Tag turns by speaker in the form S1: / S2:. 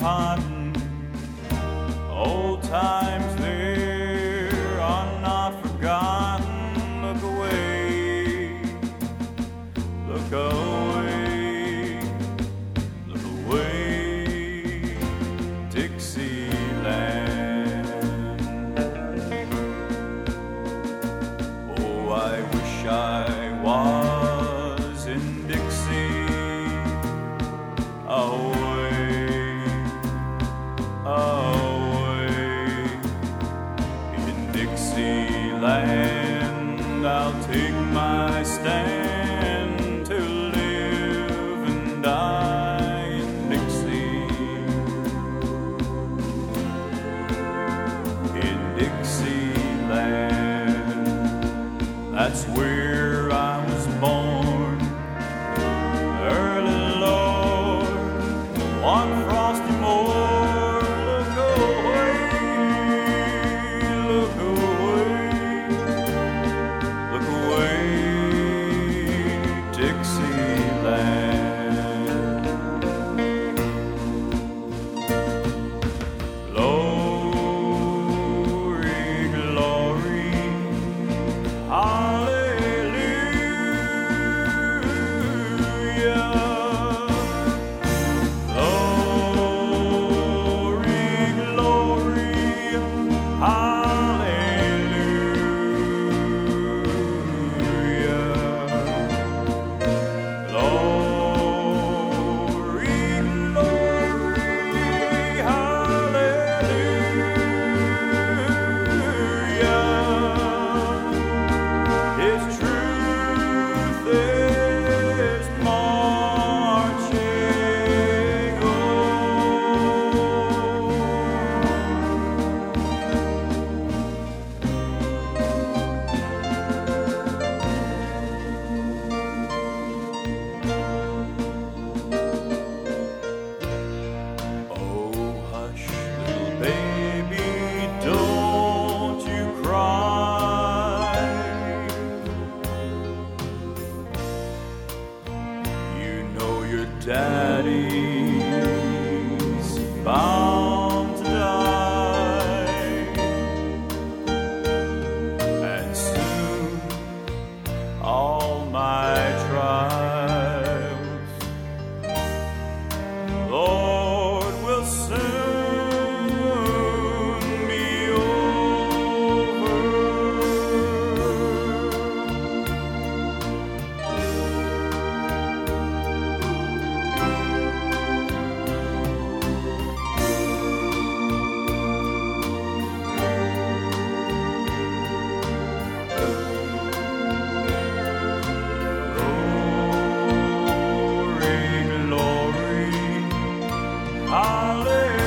S1: cotton. Old times there are not forgotten. Look away, look away, look away, Dixie. land, I'll take my stand to live and die in Dixie. In Dixieland, that's where. Daddy's bound hallelujah.